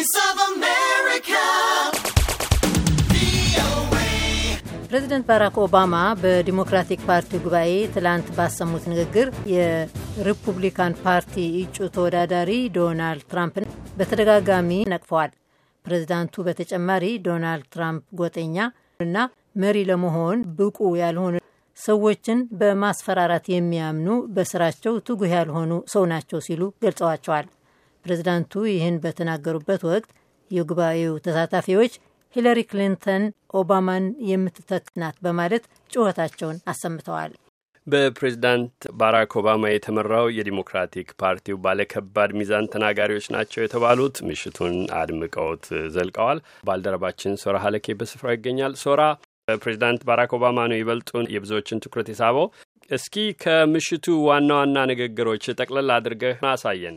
Voice of America. ፕሬዚደንት ባራክ ኦባማ በዲሞክራቲክ ፓርቲ ጉባኤ ትላንት ባሰሙት ንግግር የሪፑብሊካን ፓርቲ እጩ ተወዳዳሪ ዶናልድ ትራምፕን በተደጋጋሚ ነቅፈዋል። ፕሬዚዳንቱ በተጨማሪ ዶናልድ ትራምፕ ጎጠኛ እና መሪ ለመሆን ብቁ ያልሆኑ ሰዎችን በማስፈራራት የሚያምኑ በስራቸው ትጉህ ያልሆኑ ሰው ናቸው ሲሉ ገልጸዋቸዋል። ፕሬዚዳንቱ ይህን በተናገሩበት ወቅት የጉባኤው ተሳታፊዎች ሂለሪ ክሊንተን ኦባማን የምትተክ ናት በማለት ጩኸታቸውን አሰምተዋል። በፕሬዚዳንት ባራክ ኦባማ የተመራው የዲሞክራቲክ ፓርቲው ባለከባድ ሚዛን ተናጋሪዎች ናቸው የተባሉት ምሽቱን አድምቀውት ዘልቀዋል። ባልደረባችን ሶራ ሀለኬ በስፍራው ይገኛል። ሶራ፣ ፕሬዚዳንት ባራክ ኦባማ ነው ይበልጡን የብዙዎችን ትኩረት የሳበው። እስኪ ከምሽቱ ዋና ዋና ንግግሮች ጠቅለል አድርገህ አሳየን።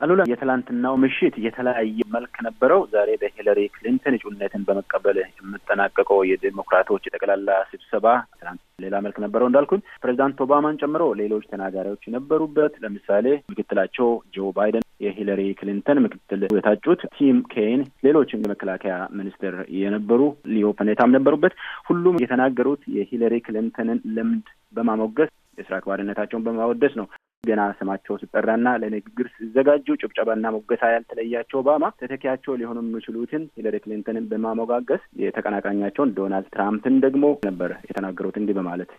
አሉላ የትላንትናው ምሽት የተለያየ መልክ ነበረው። ዛሬ በሂለሪ ክሊንተን እጩነትን በመቀበል የምጠናቀቀው የዴሞክራቶች ጠቅላላ ስብሰባ ትናንት ሌላ መልክ ነበረው እንዳልኩኝ ፕሬዚዳንት ኦባማን ጨምሮ ሌሎች ተናጋሪዎች የነበሩበት፣ ለምሳሌ ምክትላቸው ጆ ባይደን፣ የሂለሪ ክሊንተን ምክትል የታጩት ቲም ኬን፣ ሌሎችም የመከላከያ ሚኒስትር የነበሩ ሊዮ ፐኔታም ነበሩበት። ሁሉም የተናገሩት የሂለሪ ክሊንተንን ልምድ በማሞገስ የስራ አክባሪነታቸውን በማወደስ ነው። ገና ስማቸው ሲጠራና ለንግግር ሲዘጋጁ ጭብጨባና ሞገሳ ያልተለያቸው ኦባማ ተተኪያቸው ሊሆኑ የሚችሉትን ሂለሪ ክሊንተንን በማሞጋገስ የተቀናቃኛቸውን ዶናልድ ትራምፕን ደግሞ ነበር የተናገሩት እንዲህ በማለት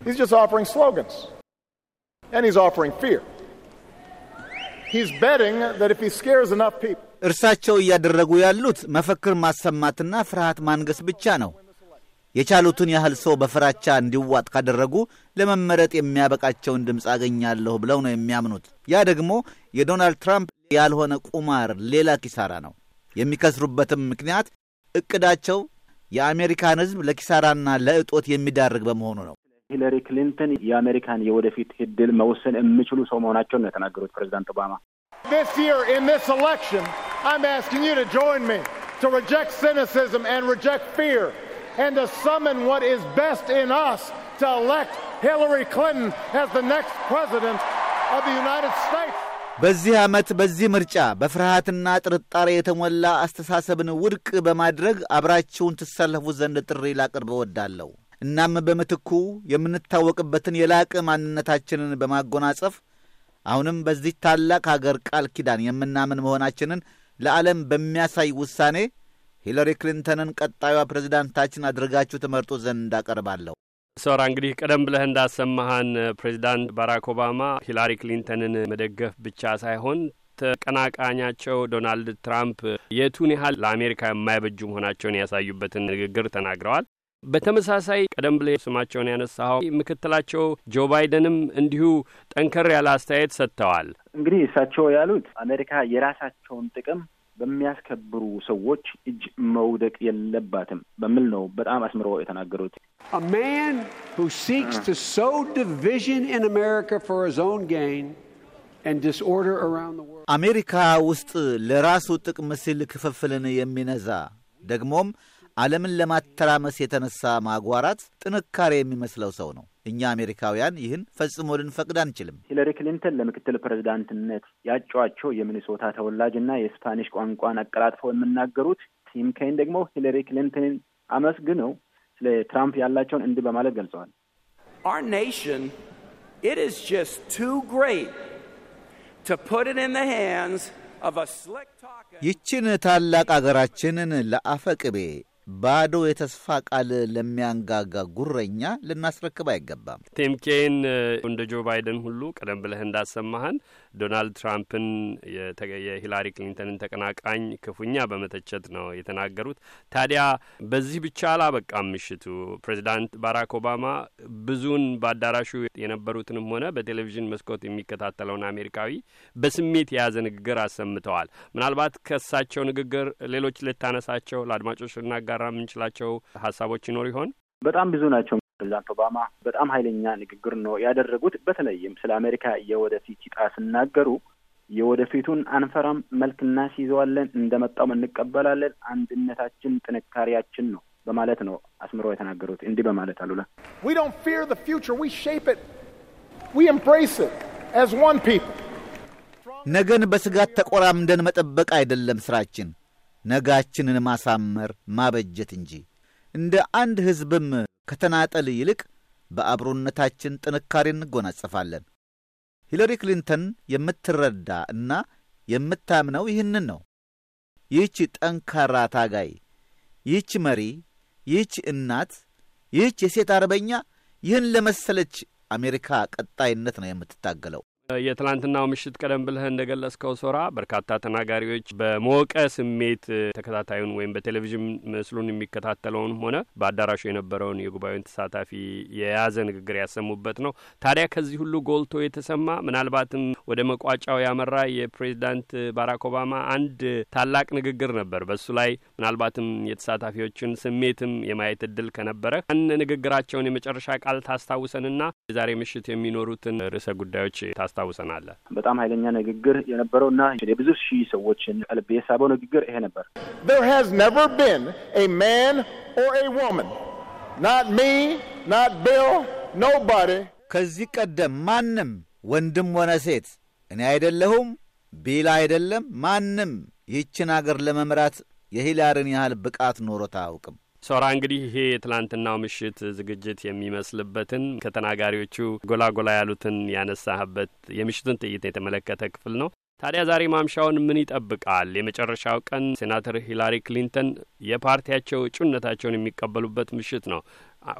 እርሳቸው እያደረጉ ያሉት መፈክር ማሰማትና ፍርሃት ማንገስ ብቻ ነው። የቻሉትን ያህል ሰው በፍራቻ እንዲዋጥ ካደረጉ ለመመረጥ የሚያበቃቸውን ድምፅ አገኛለሁ ብለው ነው የሚያምኑት። ያ ደግሞ የዶናልድ ትራምፕ ያልሆነ ቁማር፣ ሌላ ኪሳራ ነው። የሚከስሩበትም ምክንያት እቅዳቸው የአሜሪካን ሕዝብ ለኪሳራና ለእጦት የሚዳርግ በመሆኑ ነው። ሂለሪ ክሊንተን የአሜሪካን የወደፊት ዕድል መወሰን የሚችሉ ሰው መሆናቸውን ነው የተናገሩት ፕሬዚዳንት ኦባማ And to summon what is best in us to elect Hillary Clinton as the next president of the United States. በዚህ ዓመት በዚህ ምርጫ በፍርሃትና ጥርጣሬ የተሞላ አስተሳሰብን ውድቅ በማድረግ አብራችሁን ትሰለፉ ዘንድ ጥሪ ላቅርብ እወዳለሁ። እናም በምትኩ የምንታወቅበትን የላቀ ማንነታችንን በማጎናጸፍ አሁንም በዚህ ታላቅ ሀገር ቃል ኪዳን የምናምን መሆናችንን ለዓለም በሚያሳይ ውሳኔ ሂለሪ ክሊንተንን ቀጣዩዋ ፕሬዚዳንታችን አድርጋችሁ ትመርጡ ዘንድ እንዳቀርባለሁ። ሶራ እንግዲህ ቀደም ብለህ እንዳሰማሃን ፕሬዚዳንት ባራክ ኦባማ ሂላሪ ክሊንተንን መደገፍ ብቻ ሳይሆን ተቀናቃኛቸው ዶናልድ ትራምፕ የቱን ያህል ለአሜሪካ የማይበጁ መሆናቸውን ያሳዩበትን ንግግር ተናግረዋል። በተመሳሳይ ቀደም ብለህ ስማቸውን ያነሳኸው ምክትላቸው ጆ ባይደንም እንዲሁ ጠንከር ያለ አስተያየት ሰጥተዋል። እንግዲህ እሳቸው ያሉት አሜሪካ የራሳቸውን ጥቅም በሚያስከብሩ ሰዎች እጅ መውደቅ የለባትም በሚል ነው በጣም አስምሮ የተናገሩት። A man who seeks to sow division in America for his own gain and disorder around the world. አሜሪካ ውስጥ ለራሱ ጥቅም ሲል ክፍፍልን የሚነዛ ደግሞም ዓለምን ለማተራመስ የተነሳ ማጓራት ጥንካሬ የሚመስለው ሰው ነው። እኛ አሜሪካውያን ይህን ፈጽሞ ልንፈቅድ አንችልም። ሂለሪ ክሊንተን ለምክትል ፕሬዚዳንትነት ያጯቸው የሚኒሶታ ተወላጅና የስፓኒሽ ቋንቋን አቀላጥፈው የሚናገሩት ቲም ኬን ደግሞ ሂለሪ ክሊንተንን አመስግነው ስለ ትራምፕ ያላቸውን እንዲህ በማለት ገልጸዋል። Our nation, it is just too great to put it in the hands of a slick talking. ይችን ታላቅ አገራችንን ለአፈ ቅቤ ባዶ የተስፋ ቃል ለሚያንጋጋ ጉረኛ ልናስረክብ አይገባም። ቲም ኬን እንደ ጆ ባይደን ሁሉ ቀደም ብለህ እንዳሰማህን ዶናልድ ትራምፕን የሂላሪ ክሊንተንን ተቀናቃኝ ክፉኛ በመተቸት ነው የተናገሩት። ታዲያ በዚህ ብቻ አላበቃም ምሽቱ። ፕሬዚዳንት ባራክ ኦባማ ብዙውን በአዳራሹ የነበሩትንም ሆነ በቴሌቪዥን መስኮት የሚከታተለውን አሜሪካዊ በስሜት የያዘ ንግግር አሰምተዋል። ምናልባት ከእሳቸው ንግግር ሌሎች ልታነሳቸው ለአድማጮች ልናጋራ የምንችላቸው ሀሳቦች ይኖር ይሆን? በጣም ብዙ ናቸው። ፕሬዚዳንት ኦባማ በጣም ኃይለኛ ንግግር ነው ያደረጉት። በተለይም ስለ አሜሪካ የወደፊት ዕጣ ሲናገሩ የወደፊቱን አንፈራም፣ መልክ እናስይዘዋለን፣ እንደመጣው እንቀበላለን፣ አንድነታችን ጥንካሬያችን ነው በማለት ነው አስምረው የተናገሩት። እንዲህ በማለት አሉላ We don't fear the future, we shape it. We embrace it as one people. ነገን በስጋት ተቆራምደን መጠበቅ አይደለም ሥራችን፣ ነጋችንን ማሳመር ማበጀት እንጂ። እንደ አንድ ሕዝብም ከተናጠል ይልቅ በአብሮነታችን ጥንካሬ እንጎናጸፋለን። ሂለሪ ክሊንተን የምትረዳ እና የምታምነው ይህንን ነው። ይህች ጠንካራ ታጋይ፣ ይህች መሪ፣ ይህች እናት፣ ይህች የሴት አርበኛ ይህን ለመሰለች አሜሪካ ቀጣይነት ነው የምትታገለው። የትላንትናው ምሽት ቀደም ብለህ እንደ ገለጽከው ሶራ በርካታ ተናጋሪዎች በሞቀ ስሜት ተከታታዩን ወይም በቴሌቪዥን ምስሉን የሚከታተለውንም ሆነ በአዳራሹ የነበረውን የጉባኤውን ተሳታፊ የያዘ ንግግር ያሰሙበት ነው። ታዲያ ከዚህ ሁሉ ጎልቶ የተሰማ ምናልባትም ወደ መቋጫው ያመራ የፕሬዚዳንት ባራክ ኦባማ አንድ ታላቅ ንግግር ነበር። በሱ ላይ ምናልባትም የተሳታፊዎችን ስሜትም የማየት እድል ከነበረ ያን ንግግራቸውን የመጨረሻ ቃል ታስታውሰንና የዛሬ ምሽት የሚኖሩትን ርዕሰ ጉዳዮች ታስታውሰናለህ። በጣም ኃይለኛ ንግግር የነበረውና የብዙ ሺህ ሰዎችን ቀልብ የሳበው ንግግር ይሄ ነበር። There has never been a man or a woman, not me, not Bill, nobody, ከዚህ ቀደም ማንም ወንድም ሆነ ሴት እኔ አይደለሁም ቢል አይደለም ማንም ይህችን አገር ለመምራት የሂላርን ያህል ብቃት ኖሮት አያውቅም። ሶራ እንግዲህ ይሄ የትላንትናው ምሽት ዝግጅት የሚመስልበትን ከተናጋሪዎቹ ጎላ ጎላ ያሉትን ያነሳህበት የምሽቱን ትዕይንት የተመለከተ ክፍል ነው። ታዲያ ዛሬ ማምሻውን ምን ይጠብቃል? የመጨረሻው ቀን ሴናተር ሂላሪ ክሊንተን የፓርቲያቸው እጩነታቸውን የሚቀበሉበት ምሽት ነው።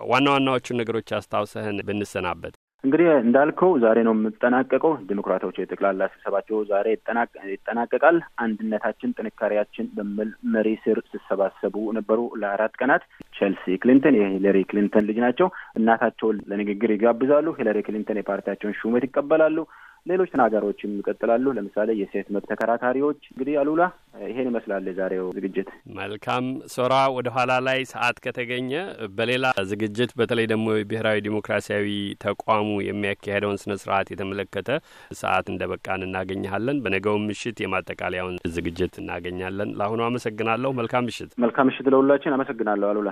ዋና ዋናዎቹን ነገሮች አስታውሰህን ብንሰናበት። እንግዲህ እንዳልከው ዛሬ ነው የምጠናቀቀው። ዲሞክራቶች የጠቅላላ ስብሰባቸው ዛሬ ይጠናቀቃል። አንድነታችን ጥንካሬያችን በሚል መሪ ስር ሲሰባሰቡ ነበሩ ለአራት ቀናት። ቼልሲ ክሊንተን የሂለሪ ክሊንተን ልጅ ናቸው። እናታቸውን ለንግግር ይጋብዛሉ። ሂለሪ ክሊንተን የፓርቲያቸውን ሹመት ይቀበላሉ። ሌሎች ተናጋሪዎችም ይቀጥላሉ። ለምሳሌ የሴት መብት ተከራካሪዎች። እንግዲህ አሉላ ይሄን ይመስላል የዛሬው ዝግጅት። መልካም ሶራ፣ ወደ ኋላ ላይ ሰዓት ከተገኘ በሌላ ዝግጅት በተለይ ደግሞ የብሔራዊ ዲሞክራሲያዊ ተቋሙ የሚያካሄደውን ስነ ስርዓት የተመለከተ ሰዓት እንደ በቃን እናገኘሃለን። በነገውም ምሽት የማጠቃለያውን ዝግጅት እናገኛለን። ለአሁኑ አመሰግናለሁ። መልካም ምሽት። መልካም ምሽት ለሁላችን። አመሰግናለሁ አሉላ።